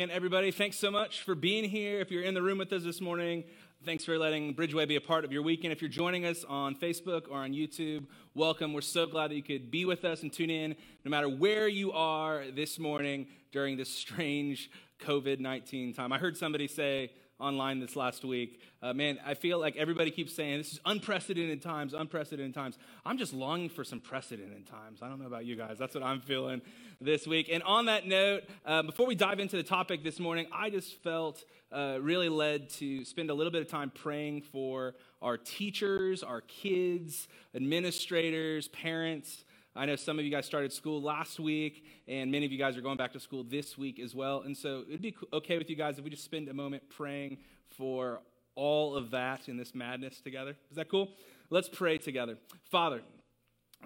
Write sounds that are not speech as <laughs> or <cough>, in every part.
And everybody, thanks so much for being here. If you're in the room with us this morning, thanks for letting Bridgeway be a part of your weekend. If you're joining us on Facebook or on YouTube, welcome. We're so glad that you could be with us and tune in no matter where you are this morning during this strange COVID 19 time. I heard somebody say, online this last week. Uh, man, I feel like everybody keeps saying this is unprecedented times, unprecedented times. I'm just longing for some precedented times. I don't know about you guys. That's what I'm feeling this week. And on that note, uh, before we dive into the topic this morning, I just felt uh, really led to spend a little bit of time praying for our teachers, our kids, administrators, parents. I know some of you guys started school last week, and many of you guys are going back to school this week as well. And so it'd be okay with you guys if we just spend a moment praying for all of that in this madness together. Is that cool? Let's pray together. Father,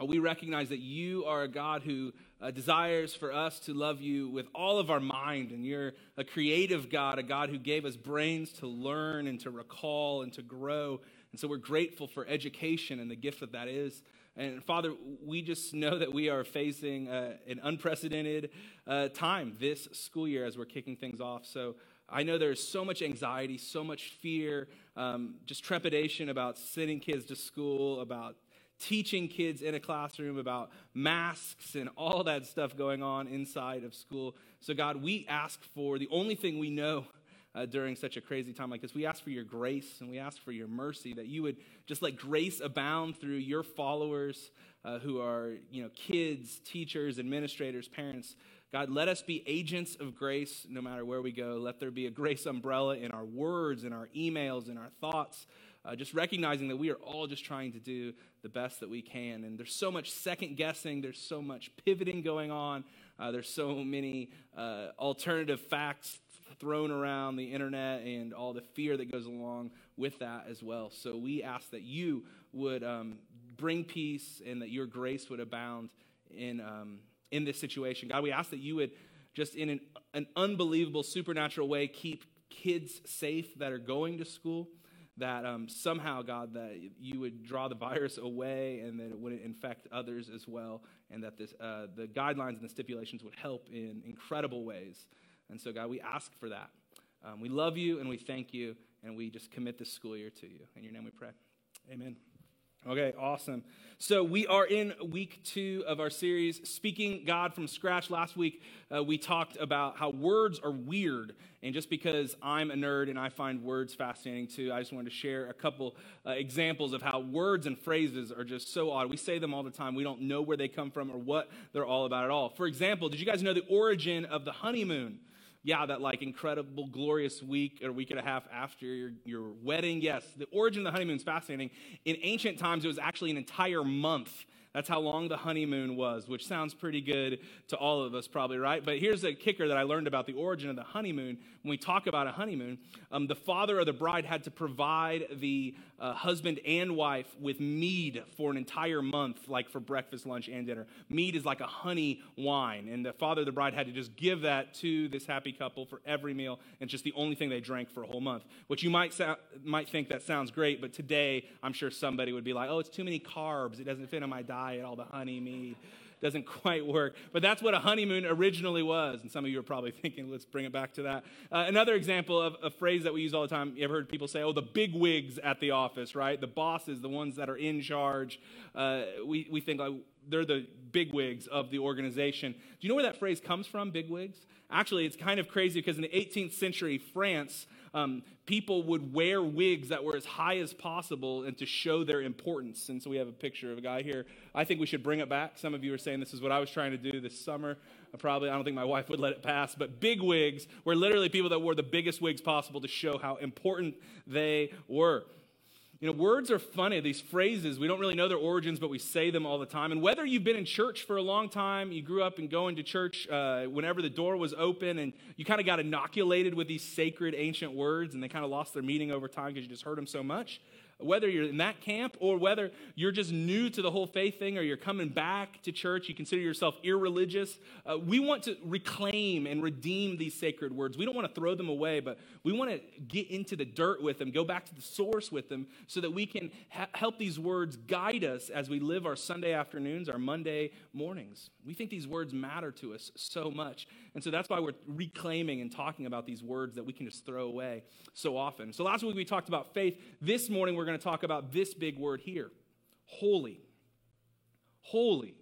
uh, we recognize that you are a God who uh, desires for us to love you with all of our mind, and you're a creative God, a God who gave us brains to learn and to recall and to grow. And so we're grateful for education and the gift that that is. And Father, we just know that we are facing uh, an unprecedented uh, time this school year as we're kicking things off. So I know there's so much anxiety, so much fear, um, just trepidation about sending kids to school, about teaching kids in a classroom, about masks and all that stuff going on inside of school. So, God, we ask for the only thing we know uh, during such a crazy time like this. We ask for your grace and we ask for your mercy that you would just let grace abound through your followers uh, who are, you know, kids, teachers, administrators, parents. God, let us be agents of grace no matter where we go. Let there be a grace umbrella in our words, in our emails, in our thoughts. Uh, just recognizing that we are all just trying to do the best that we can. And there's so much second guessing, there's so much pivoting going on, uh, there's so many uh, alternative facts thrown around the internet and all the fear that goes along with that as well. So we ask that you would um, bring peace and that your grace would abound in, um, in this situation. God, we ask that you would just in an, an unbelievable supernatural way keep kids safe that are going to school that um, somehow, God, that you would draw the virus away and that it wouldn't infect others as well, and that this, uh, the guidelines and the stipulations would help in incredible ways. And so, God, we ask for that. Um, we love you and we thank you, and we just commit this school year to you. In your name we pray. Amen. Okay, awesome. So we are in week two of our series, Speaking God from Scratch. Last week, uh, we talked about how words are weird. And just because I'm a nerd and I find words fascinating too, I just wanted to share a couple uh, examples of how words and phrases are just so odd. We say them all the time. We don't know where they come from or what they're all about at all. For example, did you guys know the origin of the honeymoon? Yeah, that like incredible, glorious week or week and a half after your, your wedding. Yes, the origin of the honeymoon is fascinating. In ancient times, it was actually an entire month that's how long the honeymoon was, which sounds pretty good to all of us, probably, right? But here's a kicker that I learned about the origin of the honeymoon. When we talk about a honeymoon, um, the father of the bride had to provide the uh, husband and wife with mead for an entire month, like for breakfast, lunch, and dinner. Mead is like a honey wine, and the father of the bride had to just give that to this happy couple for every meal, and just the only thing they drank for a whole month. Which you might, might think that sounds great, but today I'm sure somebody would be like, oh, it's too many carbs. It doesn't fit in my diet, all the honey mead. Doesn't <laughs> quite work. But that's what a honeymoon originally was. And some of you are probably <laughs> thinking, let's bring it back to that. Uh, another example of a phrase that we use all the time, you ever heard people say, oh, the big wigs at the office, right? The bosses, the ones that are in charge. Uh, we, we think like, they're the big wigs of the organization. Do you know where that phrase comes from, big wigs? Actually, it's kind of crazy because in the 18th century, France, um, people would wear wigs that were as high as possible and to show their importance. And so we have a picture of a guy here. I think we should bring it back. Some of you are saying this is what I was trying to do this summer. I probably, I don't think my wife would let it pass, but big wigs were literally people that wore the biggest wigs possible to show how important they were. You know, words are funny, these phrases. We don't really know their origins, but we say them all the time. And whether you've been in church for a long time, you grew up and going to church uh, whenever the door was open, and you kind of got inoculated with these sacred ancient words, and they kind of lost their meaning over time because you just heard them so much. Whether you're in that camp or whether you're just new to the whole faith thing or you're coming back to church, you consider yourself irreligious, uh, we want to reclaim and redeem these sacred words. We don't want to throw them away, but we want to get into the dirt with them, go back to the source with them, so that we can ha- help these words guide us as we live our Sunday afternoons, our Monday mornings. We think these words matter to us so much. And so that's why we're reclaiming and talking about these words that we can just throw away so often. So last week we talked about faith. This morning we're going to talk about this big word here holy. Holy.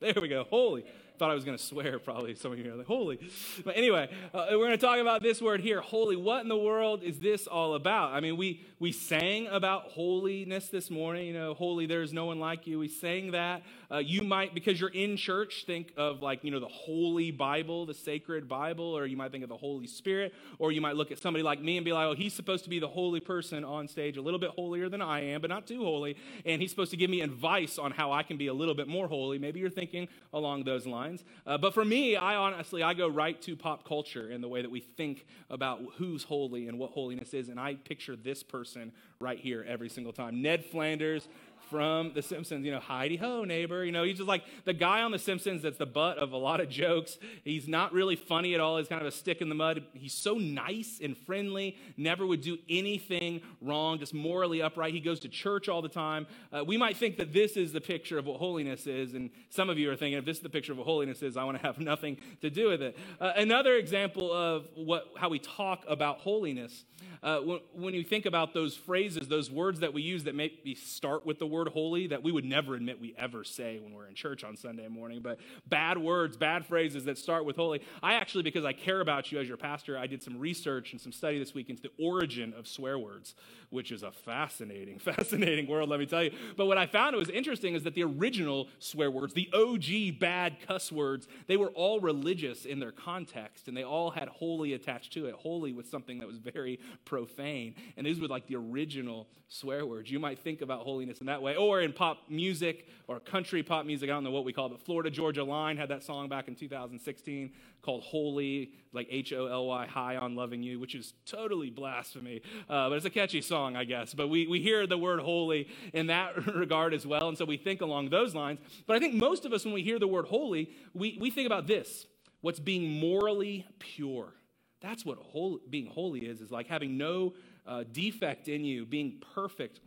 There we go. Holy. Thought I was going to swear, probably. Some of you are like, holy. But anyway, uh, we're going to talk about this word here, holy. What in the world is this all about? I mean, we, we sang about holiness this morning. You know, holy, there is no one like you. We sang that. Uh, you might, because you're in church, think of like, you know, the Holy Bible, the sacred Bible, or you might think of the Holy Spirit, or you might look at somebody like me and be like, oh, he's supposed to be the holy person on stage, a little bit holier than I am, but not too holy. And he's supposed to give me advice on how I can be a little bit more holy. Maybe you're thinking along those lines. Uh, but for me, I honestly, I go right to pop culture in the way that we think about who's holy and what holiness is. And I picture this person right here every single time. Ned Flanders from The Simpsons. You know, Heidi ho, neighbor. You know, he's just like the guy on The Simpsons that's the butt of a lot of jokes. He's not really funny at all. He's kind of a stick in the mud. He's so nice and friendly, never would do anything wrong, just morally upright. He goes to church all the time. Uh, we might think that this is the picture of what holiness is, and some of you are thinking, if this is the picture of what holiness is, I want to have <laughs> nothing to do with it. Uh, another example of what, how we talk about holiness, uh, when, when you think about those phrases, those words that we use that maybe start with the word word holy that we would never admit we ever say when we're in church on Sunday morning, but bad words, bad phrases that start with holy. I actually, because I care about you as your pastor, I did some research and some study this week into the origin of swear words, which is a fascinating, <laughs> fascinating world, let me tell you. But what I found it was interesting is that the original swear words, the OG bad cuss words, they were all religious in their context and they all had holy attached to it. Holy was something that was very profane. And these were like the original swear words. You might think about holiness in that way. Or in pop music or country pop music, I don't know what we call it, but Florida Georgia Line had that song back in 2016 called Holy, like H O L Y, High on Loving You, which is totally blasphemy. Uh, but it's a catchy song, I guess. But we, we hear the word holy in that <laughs> regard as well. And so we think along those lines. But I think most of us, when we hear the word holy, we, we think about this what's being morally pure. That's what holy, being holy is, is like having no uh, defect in you, being perfect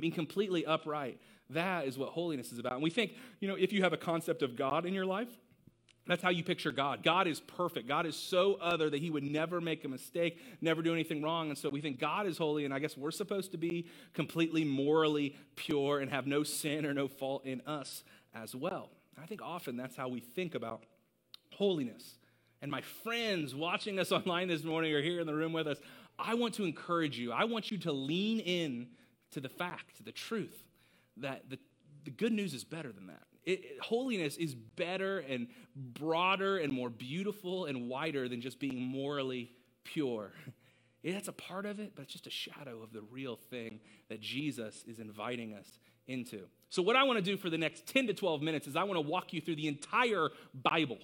being completely upright. That is what holiness is about. And we think, you know, if you have a concept of God in your life, that's how you picture God. God is perfect. God is so other that he would never make a mistake, never do anything wrong. And so we think God is holy, and I guess we're supposed to be completely morally pure and have no sin or no fault in us as well. I think often that's how we think about holiness. And my friends watching us <laughs> online this morning or here in the room with us, I want to encourage you. I want you to lean in to the fact, to the truth, that the, the good news is better than that. It, it, holiness is better and broader and more beautiful and wider than just being morally pure. <laughs> Yeah, that's a part of it, but it's just a shadow of the real thing that Jesus is inviting us into. So, what I want to do for the next 10 to 12 minutes is I want to walk you through the entire Bible.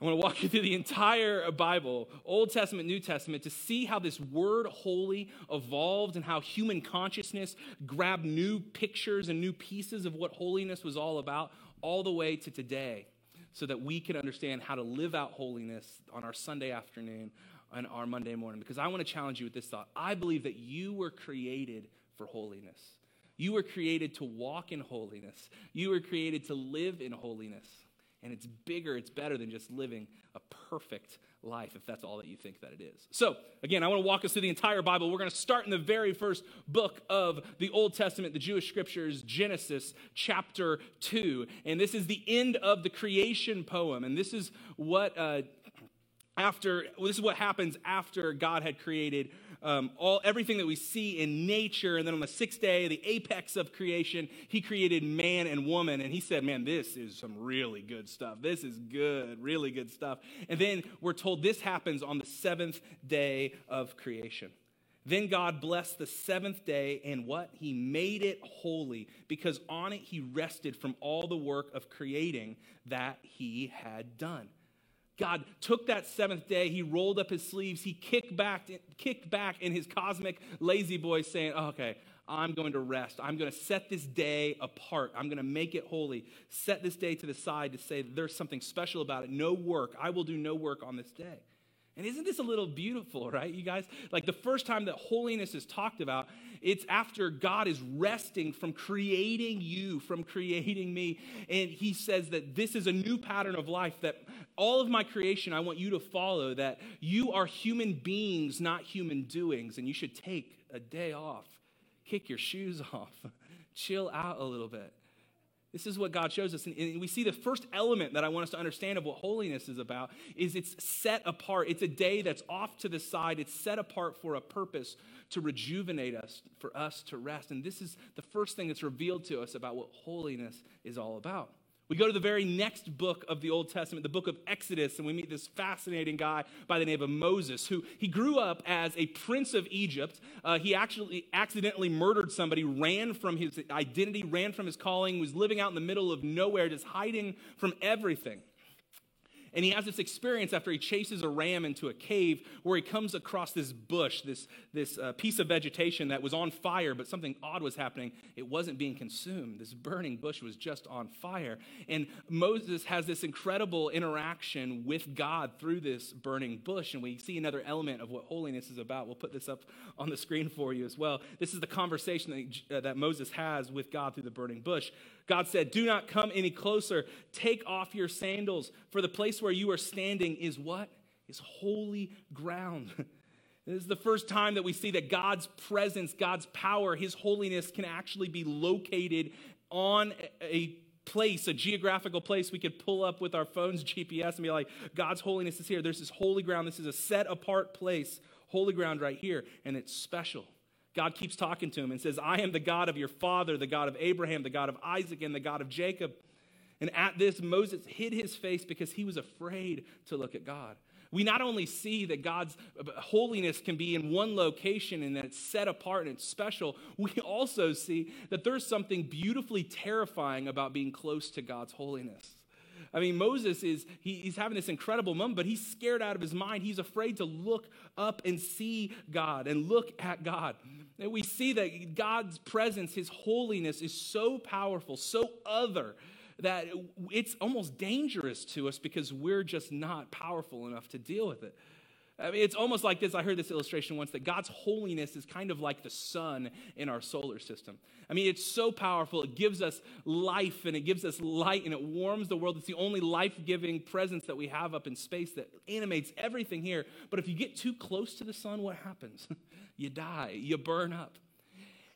I want to walk you through the entire Bible, Old Testament, New Testament, to see how this word holy evolved and how human consciousness grabbed new pictures and new pieces of what holiness was all about, all the way to today, so that we can understand how to live out holiness on our Sunday afternoon and our Monday morning. Because I want to challenge you with this thought. I believe that you were created for holiness. You were created to walk in holiness. You were created to live in holiness and it's bigger, it's better than just living a perfect life, if that's all that you think that it is. So, again, I want to walk us through the entire Bible. We're going to start in the very first book of the Old Testament, the Jewish scriptures, Genesis chapter 2. And this is the end of the creation poem. And this is what. Uh, after well, this is what happens after God had created um, all everything that we see in nature. And then on the sixth day, the apex of creation, he created man and woman. And he said, Man, this is some really good stuff. This is good, really good stuff. And then we're told this happens on the seventh day of creation. Then God blessed the seventh day, and what? He made it holy, because on it he rested from all the work of creating that he had done. God took that seventh day, he rolled up his sleeves, he kicked back, kicked back in his cosmic La-Z-Boy, saying, oh, Okay, I'm going to rest. I'm going to set this day apart. I'm going to make it holy. Set this day to the side to say there's something special about it. No work. I will do no work on this day. And isn't this a little beautiful, right, you guys? Like the first time that holiness is talked about, it's after God is resting from creating you, from creating me. And he says that this is a new pattern of life, that all of my creation I want you to follow, that you are human beings, not human doings, and you should take a day off, kick your shoes <laughs> off, chill out a little bit. This is what God shows us. And we see the first element that I want us to understand of what holiness is about is it's set apart. It's a day that's off to the side. It's set apart for a purpose to rejuvenate us, for us to rest. And this is the first thing that's revealed to us about what holiness is all about. We go to the very next book of the Old Testament, the book of Exodus, and we meet this fascinating guy by the name of Moses, who he grew up as a prince of Egypt. Uh, he actually accidentally murdered somebody, ran from his identity, ran from his calling, was living out in the middle of nowhere, just hiding from everything. And he has this experience after he chases a ram into a cave where he comes across this bush, this, this uh, piece of vegetation that was on fire, but something odd was happening. It wasn't being consumed. This burning bush was just on fire. And Moses has this incredible interaction with God through this burning bush. And we see another element of what holiness is about. We'll put this up on the screen for you as well. This is the conversation that, uh, that Moses has with God through the burning bush. God said, Do not come any closer. Take off your sandals, for the place where you are standing is what? Is holy ground. <laughs> This is the first time that we see that God's presence, God's power, His holiness can actually be located on a place, a geographical place we could pull up with our phone's <laughs> GPS and be like, God's holiness is here. There's this holy ground. This is a set apart place, holy ground right here, and it's special. God keeps talking to him and says, I am the God of your father, the God of Abraham, the God of Isaac, and the God of Jacob. And at this, Moses hid his face because he was afraid to look at God. We not only see that God's holiness can be in one location and that it's set apart and it's special, we also see that there's something beautifully terrifying about being close to God's holiness. I mean, Moses is, he, he's having this incredible moment, but he's scared out of his mind. He's afraid to look up and see God and look at God. And we see that God's presence, his holiness is so powerful, so other, that it's almost dangerous to us because we're just not powerful enough to deal with it. I mean, it's almost like this. I heard this illustration once that God's holiness is kind of like the sun in our solar system. I mean, it's so powerful. It gives us life and it gives us light and it warms the world. It's the only life giving presence that we have up in space that animates everything here. But if you get too close to the sun, what happens? <laughs> you die, you burn up.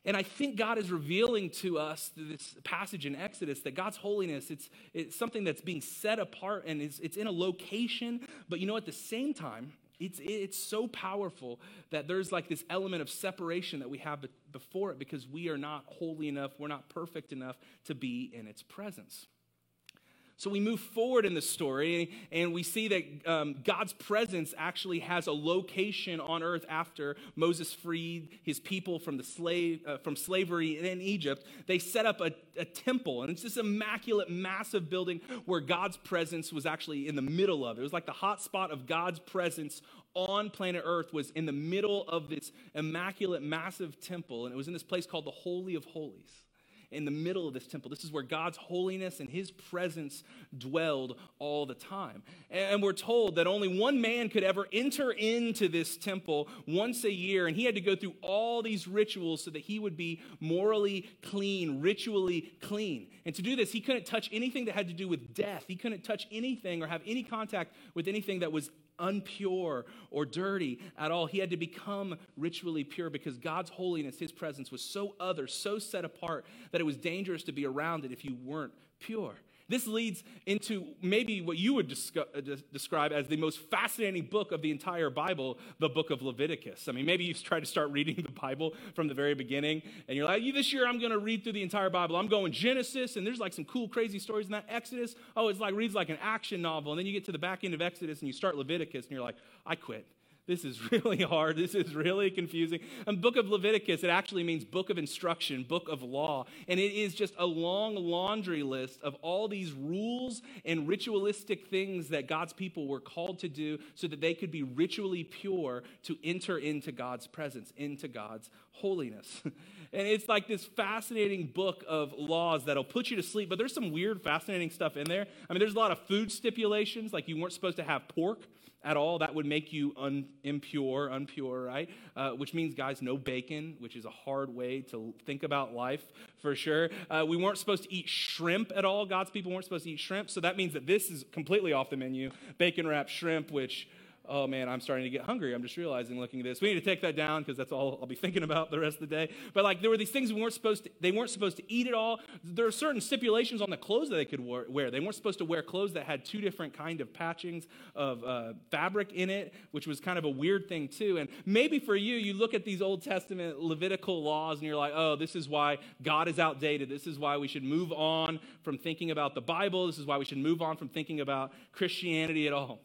And I think God is revealing to us through this passage in Exodus that God's holiness, it's, it's something that's being set apart and it's, it's in a location, but you know, at the same time, it's, it's so powerful that there's like this element of separation that we have before it because we are not holy enough, we're not perfect enough to be in its presence. So we move forward in the story and we see that um, God's presence actually has a location on earth after Moses freed his people from, the slave, uh, from slavery in Egypt. They set up a, a temple, and it's this immaculate, massive building where God's presence was actually in the middle of it. Was like the hot spot of God's presence on planet Earth was in the middle of this immaculate, massive temple, and it was in this place called the Holy of Holies in the middle of this temple. This is where God's holiness and his presence dwelled all the time. And we're told that only one man could ever enter into this temple once a year, and he had to go through all these rituals so that he would be morally clean, ritually clean. And to do this, he couldn't touch anything that had to do with death. He couldn't touch anything or have any contact with anything that was unpure or dirty at all. He had to become ritually pure because God's holiness, his presence, was so other, so set apart that it was dangerous to be around it if you weren't pure. This leads into maybe what you would uh, describe as the most fascinating book of the entire Bible, the book of Leviticus. I mean, maybe you've tried to start reading the Bible from the very beginning, and you're like, this year I'm going to read through the entire Bible. I'm going Genesis, and there's like some cool, crazy stories in that. Exodus, oh, it's like reads like an action novel. And then you get to the back end of Exodus and you start Leviticus, and you're like, I quit this is <laughs> really hard. This is really confusing. And book of Leviticus, it actually means book of instruction, book of law. And it is just a long laundry list of all these rules and ritualistic things that God's people were called to do so that they could be ritually pure to enter into God's presence, into God's holiness. <laughs> And it's like this fascinating book of laws that'll put you to sleep, but there's some weird, fascinating stuff in there. I mean, there's a lot of food stipulations, like you weren't supposed to have pork at all. That would make you un- impure, unpure, right? Uh, which means, guys, no bacon, which is a hard way to think about life for sure. Uh, we weren't supposed to eat shrimp at all. God's people weren't supposed to eat shrimp. So that means that this is completely off the menu. Bacon wrapped shrimp, which oh man, I'm starting to get hungry. I'm just realizing looking at this. We need to take that down because that's all I'll be <laughs> thinking about the rest of the day. But like there were these things we weren't supposed to, they weren't supposed to eat at all. There are certain stipulations on the clothes that they could wear. They weren't supposed to wear clothes that had two different kind of patchings of uh, fabric in it, which was kind of a weird thing too. And maybe for you, you look at these Old Testament Levitical laws and you're like, oh, this is why God is outdated. This is why we should move on from thinking about the Bible. This is why we should move on from thinking about Christianity at all.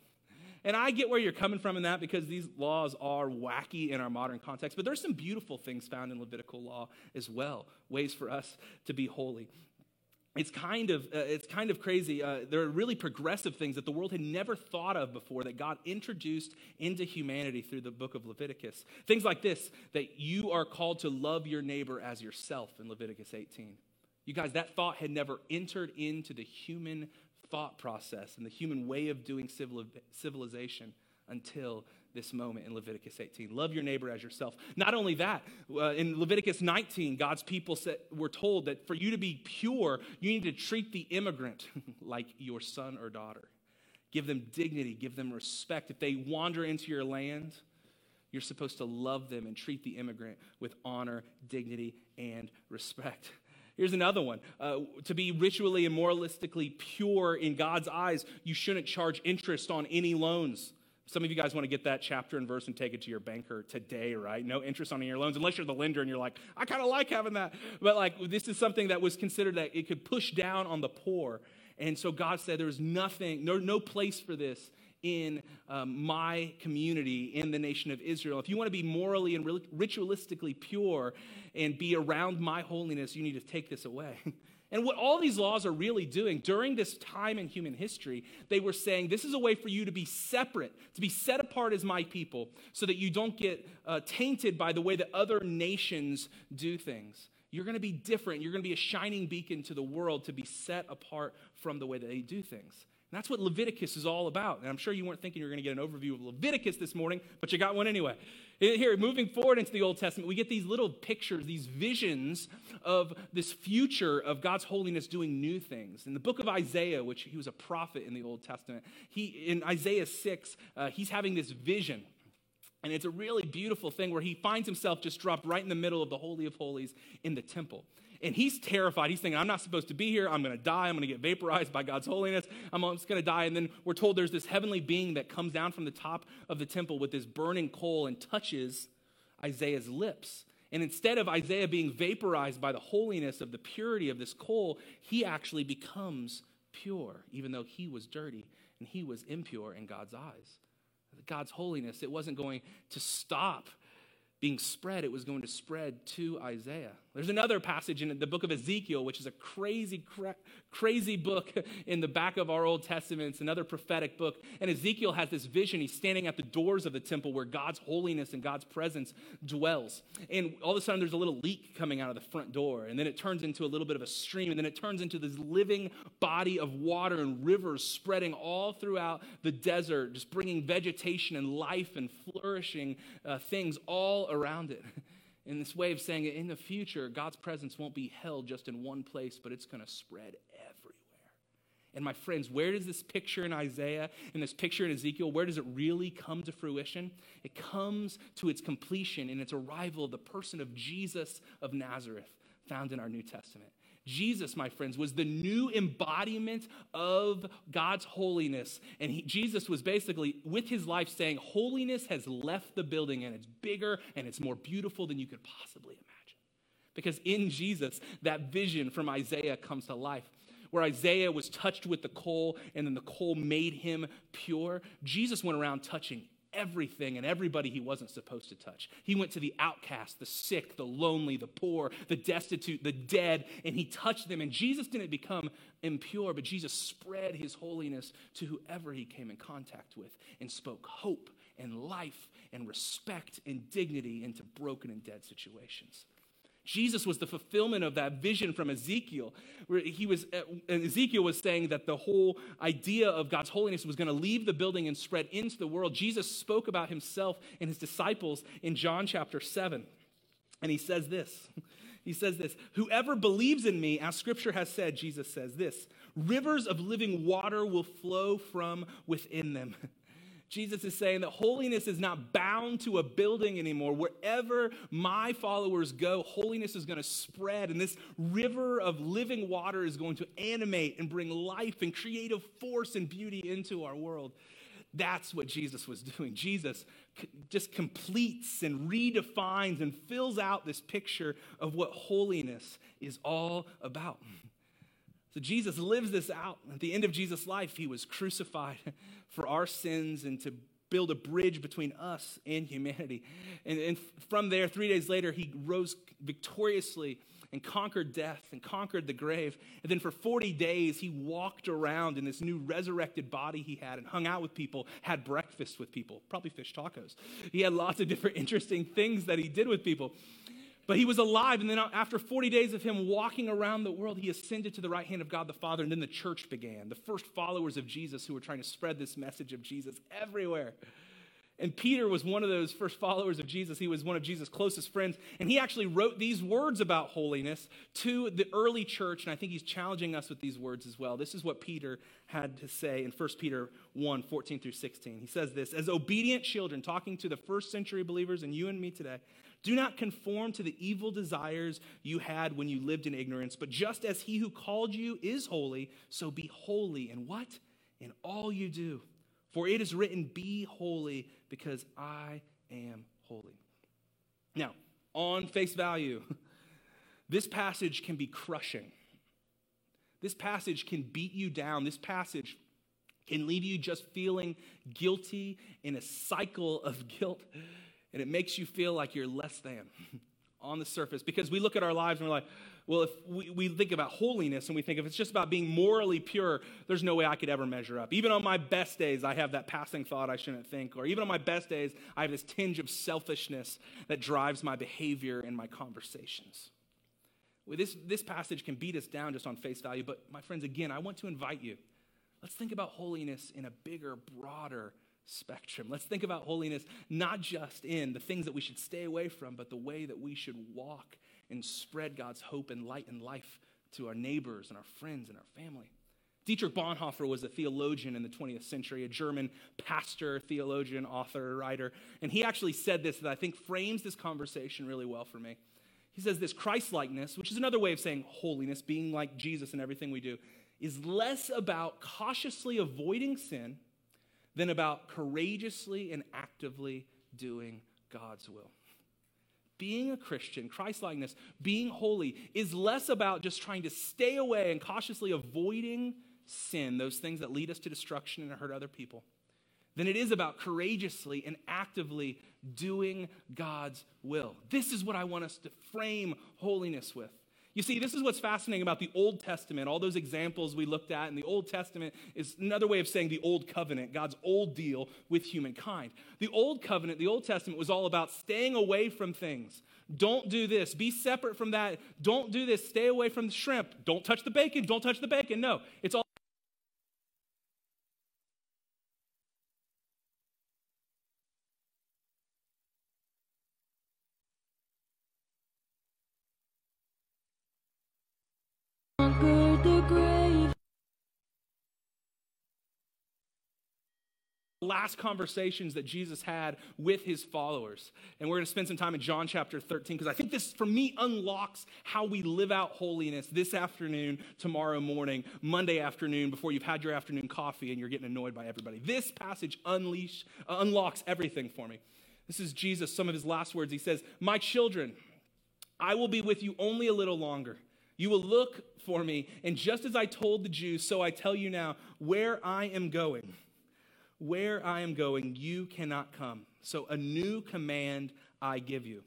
And I get where you're coming from in that because these laws are wacky in our modern context, but there's some beautiful things found in Levitical law as well, ways for us to be holy. It's kind of, uh, it's kind of crazy. Uh, there are really progressive things that the world had never thought of before that God introduced into humanity through the book of Leviticus. Things like this that you are called to love your neighbor as yourself in Leviticus 18. You guys, that thought had never entered into the human thought process and the human way of doing civil, civilization until this moment in Leviticus 18. Love your neighbor as yourself. Not only that, uh, in Leviticus 19, God's people said, were told that for you to be pure, you need to treat the immigrant <laughs> like your son or daughter. Give them dignity, give them respect. If they wander into your land, you're supposed to love them and treat the immigrant with honor, dignity, and respect. Here's another one. Uh, to be ritually and moralistically pure in God's eyes, you shouldn't charge interest on any loans. Some of you guys want to get that chapter and verse and take it to your banker today, right? No interest on your loans, unless you're the lender and you're like, I kind of like having that. But like, this is something that was considered that it could push down on the poor. And so God said there's nothing, no, no place for this in um, my community, in the nation of Israel. If you want to be morally and ritualistically pure and be around my holiness, you need to take this away. <laughs> And what all these laws are really doing during this time in human history, they were saying this is a way for you to be separate, to be set apart as my people, so that you don't get uh, tainted by the way that other nations do things. You're going to be different. You're going to be a shining beacon to the world to be set apart from the way that they do things. That's what Leviticus is all about. And I'm sure you weren't thinking you were going to get an overview of Leviticus this morning, but you got one anyway. Here, moving forward into the Old Testament, we get these little pictures, these visions of this future of God's holiness doing new things. In the book of Isaiah, which he was a prophet in the Old Testament, he, in Isaiah 6, uh, he's having this vision. And it's a really beautiful thing where he finds himself just dropped right in the middle of the Holy of Holies in the temple. And he's terrified. He's thinking, I'm not supposed to be here. I'm going to die. I'm going to get vaporized by God's holiness. I'm just going to die. And then we're told there's this heavenly being that comes down from the top of the temple with this burning coal and touches Isaiah's lips. And instead of Isaiah being vaporized by the holiness of the purity of this coal, he actually becomes pure, even though he was dirty and he was impure in God's eyes. God's holiness, it wasn't going to stop being spread, it was going to spread to Isaiah. There's another passage in the book of Ezekiel, which is a crazy, cra- crazy book <laughs> in the back of our Old Testament. It's another prophetic book. And Ezekiel has this vision. He's standing at the doors of the temple where God's holiness and God's presence dwells. And all of a sudden, there's a little leak coming out of the front door. And then it turns into a little bit of a stream. And then it turns into this living body of water and rivers spreading all throughout the desert, just bringing vegetation and life and flourishing uh, things all around it. <laughs> in this way of saying that in the future, God's presence won't be held just in one place, but it's going to spread everywhere. And my friends, where does this picture in Isaiah and this picture in Ezekiel, where does it really come to fruition? It comes to its completion in its arrival, of the person of Jesus of Nazareth, found in our New Testament. Jesus, my friends, was the new embodiment of God's holiness. And he, Jesus was basically, with his life, saying, Holiness has left the building and it's bigger and it's more beautiful than you could possibly imagine. Because in Jesus, that vision from Isaiah comes to life. Where Isaiah was touched with the coal and then the coal made him pure, Jesus went around touching everything and everybody he wasn't supposed to touch. He went to the outcast, the sick, the lonely, the poor, the destitute, the dead, and he touched them. And Jesus didn't become impure, but Jesus spread his holiness to whoever he came in contact with and spoke hope and life and respect and dignity into broken and dead situations. Jesus was the fulfillment of that vision from Ezekiel, where he was, uh, Ezekiel was saying that the whole idea of God's holiness was going to leave the building and spread into the world. Jesus spoke about himself and his disciples in John chapter 7. And he says this He says this Whoever believes in me, as scripture has said, Jesus says this rivers of living water will flow from within them. <laughs> Jesus is saying that holiness is not bound to a building anymore. Wherever my followers go, holiness is going to spread, and this river of living water is going to animate and bring life and creative force and beauty into our world. That's what Jesus was doing. Jesus just completes and redefines and fills out this picture of what holiness is all about. So Jesus lives this out. At the end of Jesus' life, he was crucified <laughs> for our sins and to build a bridge between us and humanity. And, and from there, three days later, he rose victoriously and conquered death and conquered the grave. And then for 40 days, he walked around in this new resurrected body he had and hung out with people, had breakfast with people, probably fish tacos. He had lots of different <laughs> interesting things that he did with people. But he was alive, and then after 40 days of him walking around the world, he ascended to the right hand of God the Father, and then the church began. The first followers of Jesus who were trying to spread this message of Jesus everywhere. And Peter was one of those first followers of Jesus. He was one of Jesus' closest friends. And he actually wrote these words about holiness to the early church. And I think he's challenging us with these words as well. This is what Peter had to say in 1 Peter 1 14 through 16. He says this As obedient children, talking to the first century believers and you and me today, do not conform to the evil desires you had when you lived in ignorance, but just as he who called you is holy, so be holy in what? In all you do. For it is written, Be holy, because I am holy. Now, on face value, <laughs> this passage can be crushing. This passage can beat you down. This passage can leave you just feeling guilty in a cycle of <laughs> guilt and it makes you feel like you're less than <laughs> on the surface because we look at our lives and we're like, well, if we, we think about holiness and we think if it's just about being morally pure, there's no way I could ever measure up. Even on my best days, I have that passing thought I shouldn't think. Or even on my best days, I have this tinge of selfishness that drives my behavior and my conversations. Well, this, this passage can beat us down just on face value, but my friends, again, I want to invite you. Let's think about holiness in a bigger, broader spectrum. Let's think about holiness not just in the things that we should stay away from, but the way that we should walk and spread God's hope and light and life to our neighbors and our friends and our family. Dietrich Bonhoeffer was a theologian in the 20th century, a German pastor, theologian, author, writer. And he actually said this that I think frames this conversation really well for me. He says this Christ likeness, which is another way of saying holiness, being like Jesus in everything we do, is less about cautiously avoiding sin than about courageously and actively doing God's will. Being a Christian, Christ likeness, being holy, is less about just trying to stay away and cautiously avoiding sin, those things that lead us to destruction and hurt other people, than it is about courageously and actively doing God's will. This is what I want us to frame holiness with. You see, this is what's fascinating about the Old Testament. All those examples we looked at in the Old Testament is another way of saying the Old Covenant, God's old deal with humankind. The Old Covenant, the Old Testament, was all about staying away from things. Don't do this. Be separate from that. Don't do this. Stay away from the shrimp. Don't touch the bacon. Don't touch the bacon. No, it's all last conversations that Jesus had with his followers. And we're going to spend some time in John chapter 13 because I think this, for me, unlocks how we live out holiness this afternoon, tomorrow morning, Monday afternoon, before you've had your afternoon coffee and you're getting annoyed by everybody. This passage unleash, uh, unlocks everything for me. This is Jesus, some of his last words. He says, My children, I will be with you only a little longer. You will look for me, and just as I told the Jews, so I tell you now, where I am going Where I am going, you cannot come. So a new command I give you.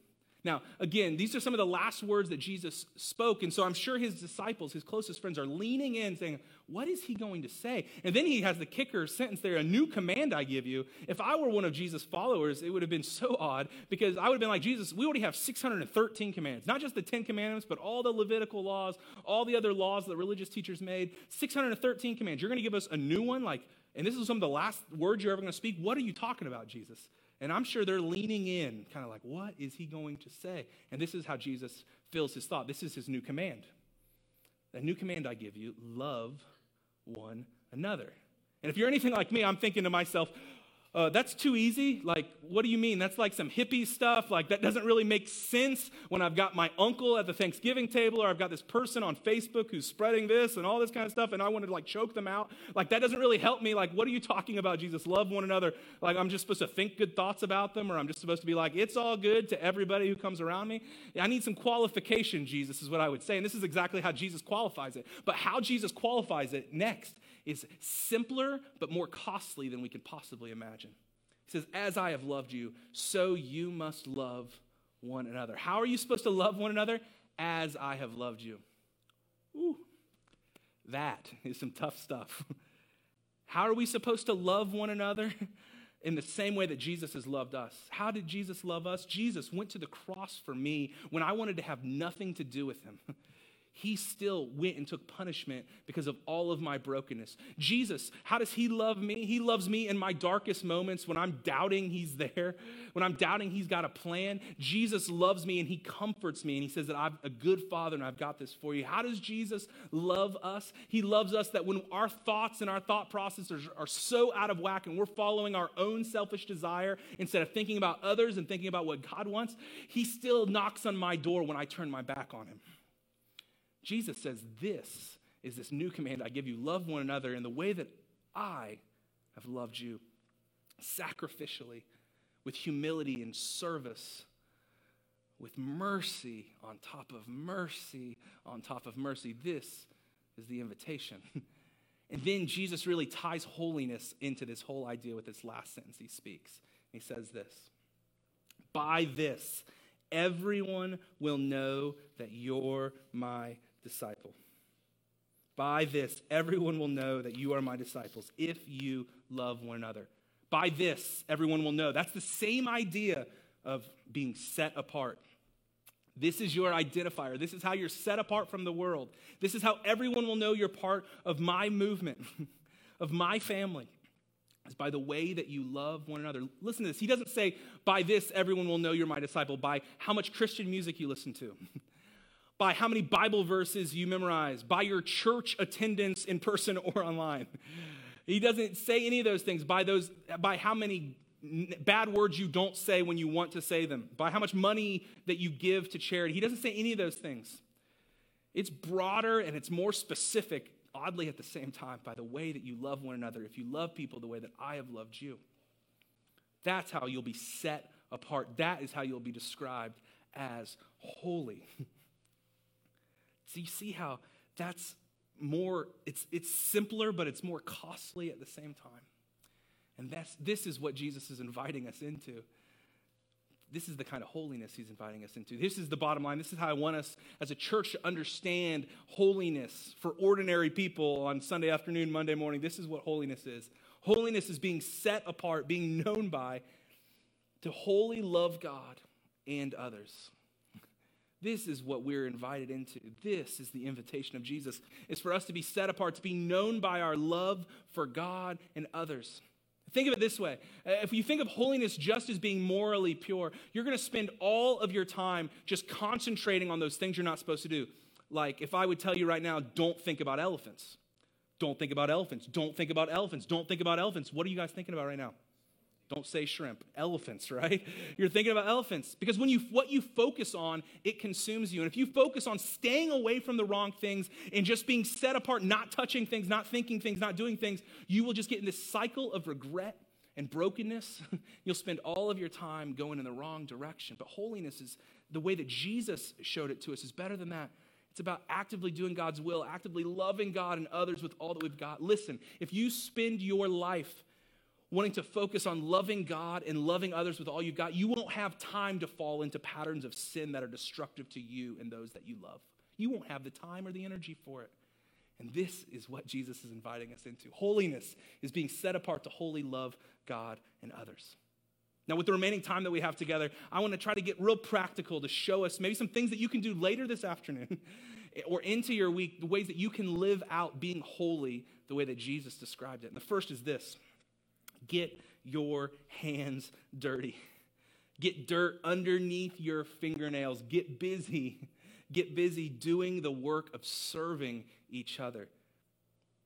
Now, again, these are some of the last words that Jesus spoke. And so I'm sure his disciples, his closest friends, are leaning in saying, What is he going to say? And then he has the kicker sentence there a new command I give you. If I were one of Jesus' followers, it would have been so odd because I would have been like, Jesus, we already have 613 commands, not just the 10 commandments, but all the Levitical laws, all the other laws that religious teachers made. 613 commands. You're going to give us a new one? Like, and this is some of the last words you're ever going to speak. What are you talking about, Jesus? And I'm sure they're leaning in, kind of like, what is he going to say? And this is how Jesus fills his thought. This is his new command. A new command I give you love one another. And if you're anything like me, I'm thinking to myself, uh, that's too easy. Like, what do you mean? That's like some hippie stuff. Like, that doesn't really make sense when I've got my uncle at the Thanksgiving table or I've got this person on Facebook who's spreading this and all this kind of stuff and I want to like choke them out. Like, that doesn't really help me. Like, what are you talking about, Jesus? Love one another. Like, I'm just supposed to think good thoughts about them or I'm just supposed to be like, it's all good to everybody who comes around me. I need some qualification, Jesus, is what I would say. And this is exactly how Jesus qualifies it. But how Jesus qualifies it next is simpler but more costly than we could possibly imagine. He says, As I have loved you, so you must love one another. How are you supposed to love one another? As I have loved you. Ooh, that is some tough stuff. <laughs> How are we supposed to love one another? <laughs> In the same way that Jesus has loved us. How did Jesus love us? Jesus went to the cross for me when I wanted to have nothing to do with him. <laughs> he still went and took punishment because of all of my brokenness. Jesus, how does he love me? He loves me in my darkest moments when I'm doubting he's there, when I'm doubting he's got a plan. Jesus loves me and he comforts me and he says that I'm a good father and I've got this for you. How does Jesus love us? He loves us that when our thoughts and our thought processes are so out of whack and we're following our own selfish desire instead of thinking about others and thinking about what God wants, he still knocks on my door when I turn my back on him. Jesus says, This is this new command I give you love one another in the way that I have loved you, sacrificially, with humility and service, with mercy on top of mercy on top of mercy. This is the invitation. <laughs> and then Jesus really ties holiness into this whole idea with this last sentence he speaks. He says this By this, everyone will know that you're my disciple. By this, everyone will know that you are my disciples if you love one another. By this, everyone will know. That's the same idea of being set apart. This is your identifier. This is how you're set apart from the world. This is how everyone will know you're part of my movement, <laughs> of my family. Is by the way that you love one another. Listen to this. He doesn't say, by this, everyone will know you're my disciple, by how much Christian music you listen to. <laughs> by how many Bible verses you memorize, by your church attendance in person <laughs> or online. He doesn't say any of those things by those by how many bad words you don't say when you want to say them, by how much money that you give to charity. He doesn't say any of those things. It's broader and it's more specific, oddly at the same time, by the way that you love one another. If you love people the way that I have loved you, that's how you'll be set apart. That is how you'll be described as holy. <laughs> So you see how that's more, it's, it's simpler, but it's more costly at the same time. And that's, this is what Jesus is inviting us into. This is the kind of holiness he's inviting us into. This is the bottom line. This is how I want us as a church to understand holiness for ordinary people on Sunday afternoon, Monday morning. This is what holiness is. Holiness is being set apart, being known by, to wholly love God and others. This is what we're invited into. This is the invitation of Jesus. It's for us to be set apart, to be known by our love for God and others. Think of it this way. If you think of holiness just as being morally pure, you're going to spend all of your time just concentrating on those things you're not supposed to do. Like if I would tell you right now, don't think about elephants. Don't think about elephants. Don't think about elephants. Don't think about elephants. What are you guys thinking about right now? Don't say shrimp. Elephants, <laughs> right? You're thinking about elephants because when you what you focus on, it consumes you. And if you focus on staying away from the wrong things and just being set apart, not touching things, not thinking things, not doing things, you will just get in this cycle of regret and brokenness. <laughs> You'll spend all of your time going in the wrong direction. But holiness is the way that Jesus showed it to us is better than that. It's about actively doing God's will, actively loving God and others with all that we've got. Listen, if you spend your life wanting to focus on loving God and loving others with all you've got, you won't have time to fall into patterns of sin that are destructive to you and those that you love. You won't have the time or the energy for it. And this is what Jesus is inviting us into. Holiness is being set apart to wholly love God and others. Now, with the remaining time that we have together, I want to try to get real practical to show us maybe some things that you can do later this afternoon <laughs> or into your week, the ways that you can live out being holy the way that Jesus described it. And the first is this get your hands dirty. Get dirt underneath your fingernails. Get busy. Get busy doing the work of serving each other.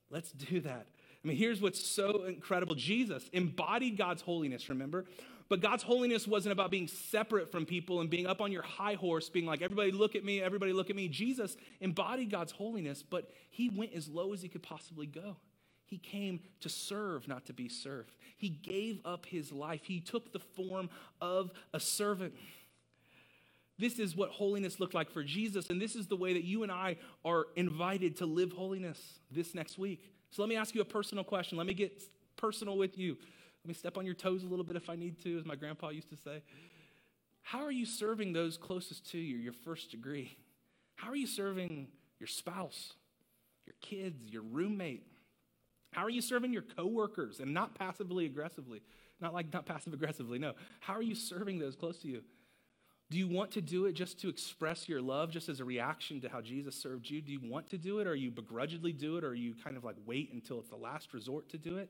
Let's do that. I mean, here's what's so incredible Jesus embodied God's holiness, remember? But God's holiness wasn't about being separate from people and being up on your high horse, being like, everybody look at me, everybody look at me. Jesus embodied God's holiness, but he went as low as he could possibly go. He came to serve, not to be served. He gave up his life, he took the form of a servant. This is what holiness looked like for Jesus, and this is the way that you and I are invited to live holiness this next week. So let me ask you a personal question. Let me get personal with you. Let me step on your toes a little bit if I need to, as my grandpa used to say. How are you serving those closest to you, your first degree? How are you serving your spouse, your kids, your roommate? How are you serving your coworkers and not passively aggressively? Not like not passive aggressively, no. How are you serving those close to you? Do you want to do it just to express your love, just as a reaction to how Jesus served you? Do you want to do it, or you begrudgingly do it, or you kind of like wait until it's the last resort to do it?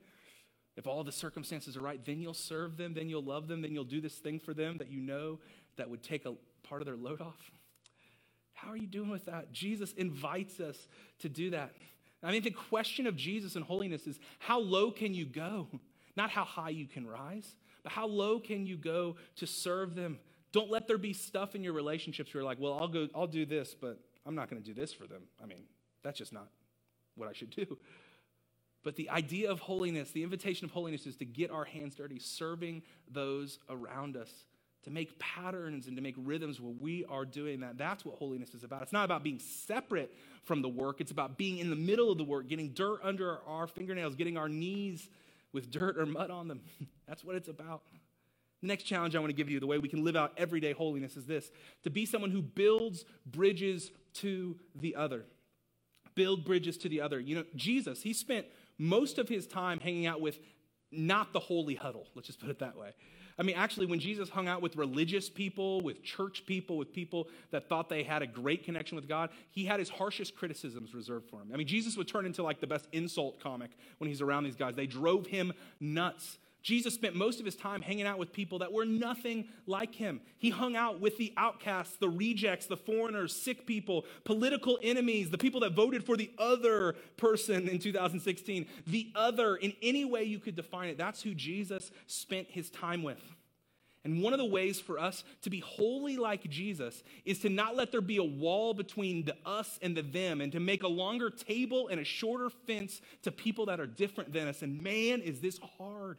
If all the circumstances are right, then you'll serve them, then you'll love them, then you'll do this thing for them that you know that would take a part of their load off. How are you doing with that? Jesus invites us to do that. I mean, the question of Jesus and holiness is how low can you go? Not how high you can rise, but how low can you go to serve them? Don't let there be stuff in your relationships where you're like, well, I'll go, I'll do this, but I'm not going to do this for them. I mean, that's just not what I should do. But the idea of holiness, the invitation of holiness is to get our hands dirty, serving those around us, to make patterns and to make rhythms where we are doing that. That's what holiness is about. It's not about being separate from the work, it's about being in the middle of the work, getting dirt under our fingernails, getting our knees with dirt or mud on them. <laughs> That's what it's about. The next challenge I want to give you, the way we can live out everyday holiness, is this to be someone who builds bridges to the other. Build bridges to the other. You know, Jesus, he spent most of his time hanging out with not the holy huddle, let's just put it that way. I mean, actually, when Jesus hung out with religious people, with church people, with people that thought they had a great connection with God, he had his harshest criticisms reserved for him. I mean, Jesus would turn into like the best insult comic when he's around these guys. They drove him nuts. Jesus spent most of his time hanging out with people that were nothing like him. He hung out with the outcasts, the rejects, the foreigners, sick people, political enemies, the people that voted for the other person in 2016. The other, in any way you could define it, that's who Jesus spent his time with. And one of the ways for us to be holy like Jesus is to not let there be a wall between the us and the them and to make a longer table and a shorter fence to people that are different than us. And man, is this hard.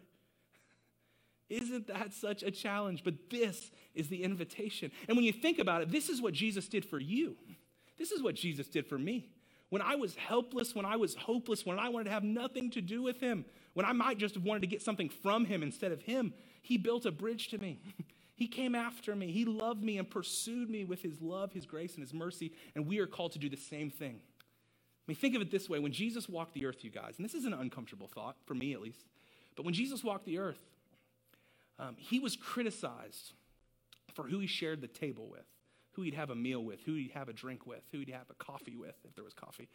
Isn't that such a challenge? But this is the invitation. And when you think about it, this is what Jesus did for you. This is what Jesus did for me. When I was helpless, when I was hopeless, when I wanted to have nothing to do with him, when I might just have wanted to get something from him instead of him, he built a bridge to me. <laughs> He came after me. He loved me and pursued me with his love, his grace, and his mercy. And we are called to do the same thing. I mean, think of it this way when Jesus walked the earth, you guys, and this is an uncomfortable thought, for me at least, but when Jesus walked the earth, um, he was criticized for who he shared the table with, who he'd have a meal with, who he'd have a drink with, who he'd have a coffee with, if there was coffee.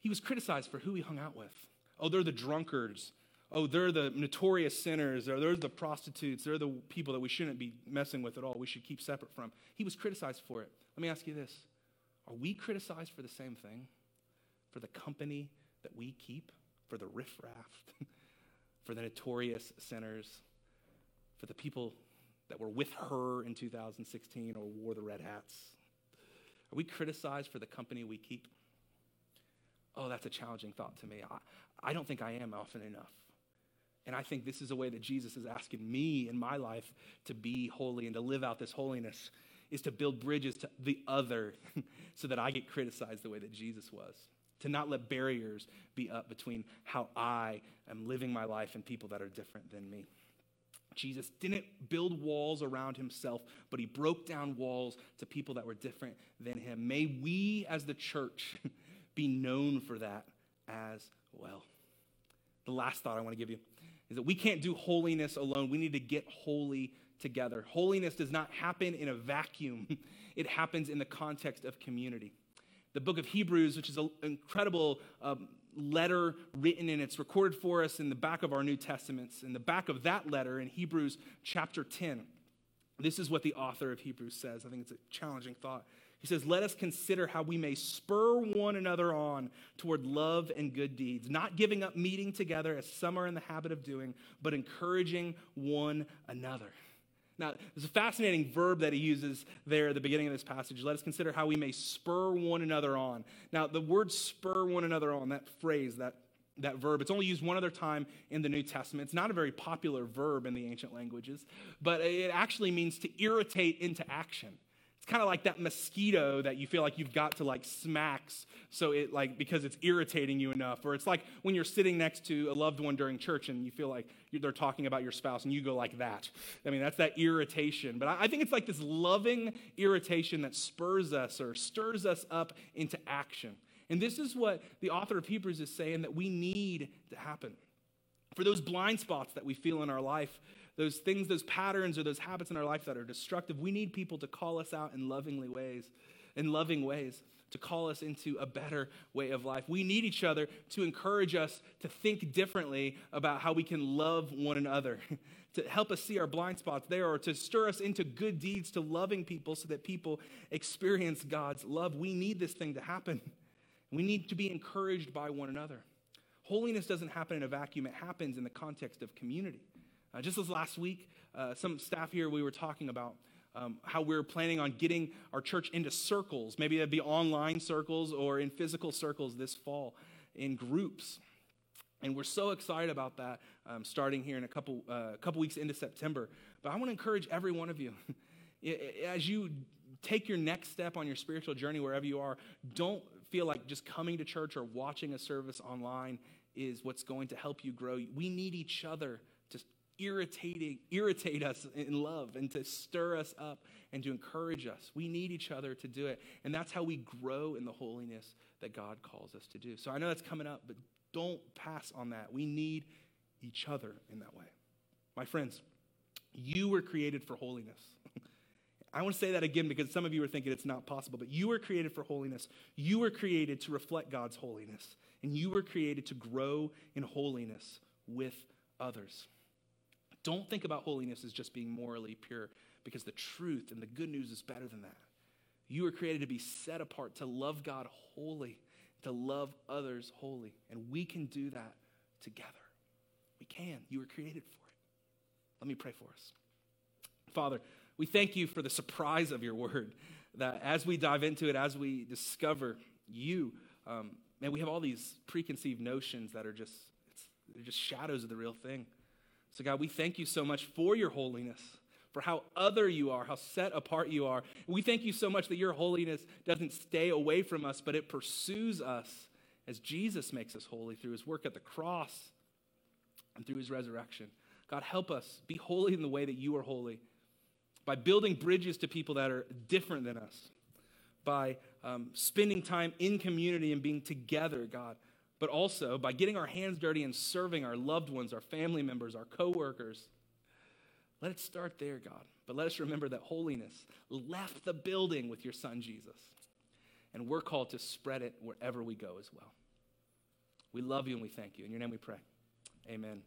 He was criticized for who he hung out with. Oh, they're the drunkards. Oh, they're the notorious sinners, or they're the prostitutes. They're the people that we shouldn't be messing with at all. We should keep separate from. He was criticized for it. Let me ask you this Are we criticized for the same thing? For the company that we keep? For the riffraff? <laughs> for the notorious sinners? For the people that were with her in 2016 or wore the red hats? Are we criticized for the company we keep? Oh, that's a challenging thought to me. I, I don't think I am often enough. And I think this is a way that Jesus is asking me in my life to be holy and to live out this holiness is to build bridges to the other <laughs> so that I get criticized the way that Jesus was. to not let barriers be up between how I am living my life and people that are different than me. Jesus didn't build walls around himself, but he broke down walls to people that were different than him. May we as the church <laughs> be known for that as well. The last thought I want to give you is that we can't do holiness alone. We need to get holy together. Holiness does not happen in a vacuum, <laughs> it happens in the context of community. The book of Hebrews, which is an incredible um, letter written and it's recorded for us in the back of our New Testaments. In the back of that letter, in Hebrews chapter 10, this is what the author of Hebrews says. I think it's a challenging thought. He says, Let us consider how we may spur one another on toward love and good deeds, not giving up meeting together as some are in the habit of doing, but encouraging one another. Now, there's a fascinating verb that he uses there at the beginning of this passage. Let us consider how we may spur one another on. Now, the word spur one another on, that phrase, that, that verb, it's only used one other time in the New Testament. It's not a very popular verb in the ancient languages, but it actually means to irritate into action kind of like that mosquito that you feel like you've got to like smacks so it like because it's irritating you enough or it's like when you're sitting next to a loved one during church and you feel like they're talking about your spouse and you go like that. I mean that's that irritation. But i think it's like this loving irritation that spurs us or stirs us up into action. And this is what the author of hebrews is saying that we need to happen. For those blind spots that we feel in our life those things, those patterns or those habits in our life that are destructive, we need people to call us out in lovingly ways, in loving ways, to call us into a better way of life. We need each other to encourage us to think differently about how we can love one another, <laughs> to help us see our blind spots there, or to stir us into good deeds, to loving people so that people experience God's love. We need this thing to happen. We need to be encouraged by one another. Holiness doesn't happen in a vacuum, it happens in the context of community. Uh, just this last week, uh, some staff here, we were talking about um, how we're planning on getting our church into circles. Maybe it'd be online circles or in physical circles this fall in groups. And we're so excited about that um, starting here in a couple, uh, couple weeks into September. But I want to encourage every one of you, <laughs> as you take your next step on your spiritual journey, wherever you are, don't feel like just coming to church or watching a service online is what's going to help you grow. We need each other irritating, irritate us in love and to stir us up and to encourage us. We need each other to do it. And that's how we grow in the holiness that God calls us to do. So I know that's coming up, but don't pass on that. We need each other in that way. My friends, you were created for holiness. <laughs> I want to say that again because some of you are thinking it's not possible, but you were created for holiness. You were created to reflect God's holiness, and you were created to grow in holiness with others. Don't think about holiness as just being morally pure, because the truth and the good news is better than that. You were created to be set apart, to love God wholly, to love others wholly. And we can do that together. We can. You were created for it. Let me pray for us. Father, we thank you for the surprise of your word, that as we dive into it, as we discover you, um, man, we have all these preconceived notions that are just, they're just shadows of the real thing. So, God, we thank you so much for your holiness, for how other you are, how set apart you are. We thank you so much that your holiness doesn't stay away from us, but it pursues us as Jesus makes us holy through his work at the cross and through his resurrection. God, help us be holy in the way that you are holy by building bridges to people that are different than us, by um, spending time in community and being together, God but also by getting our hands dirty and serving our loved ones, our family members, our coworkers. Let it start there, God. But let us remember that holiness left the building with your son Jesus. And we're called to spread it wherever we go as well. We love you and we thank you. In your name we pray. Amen.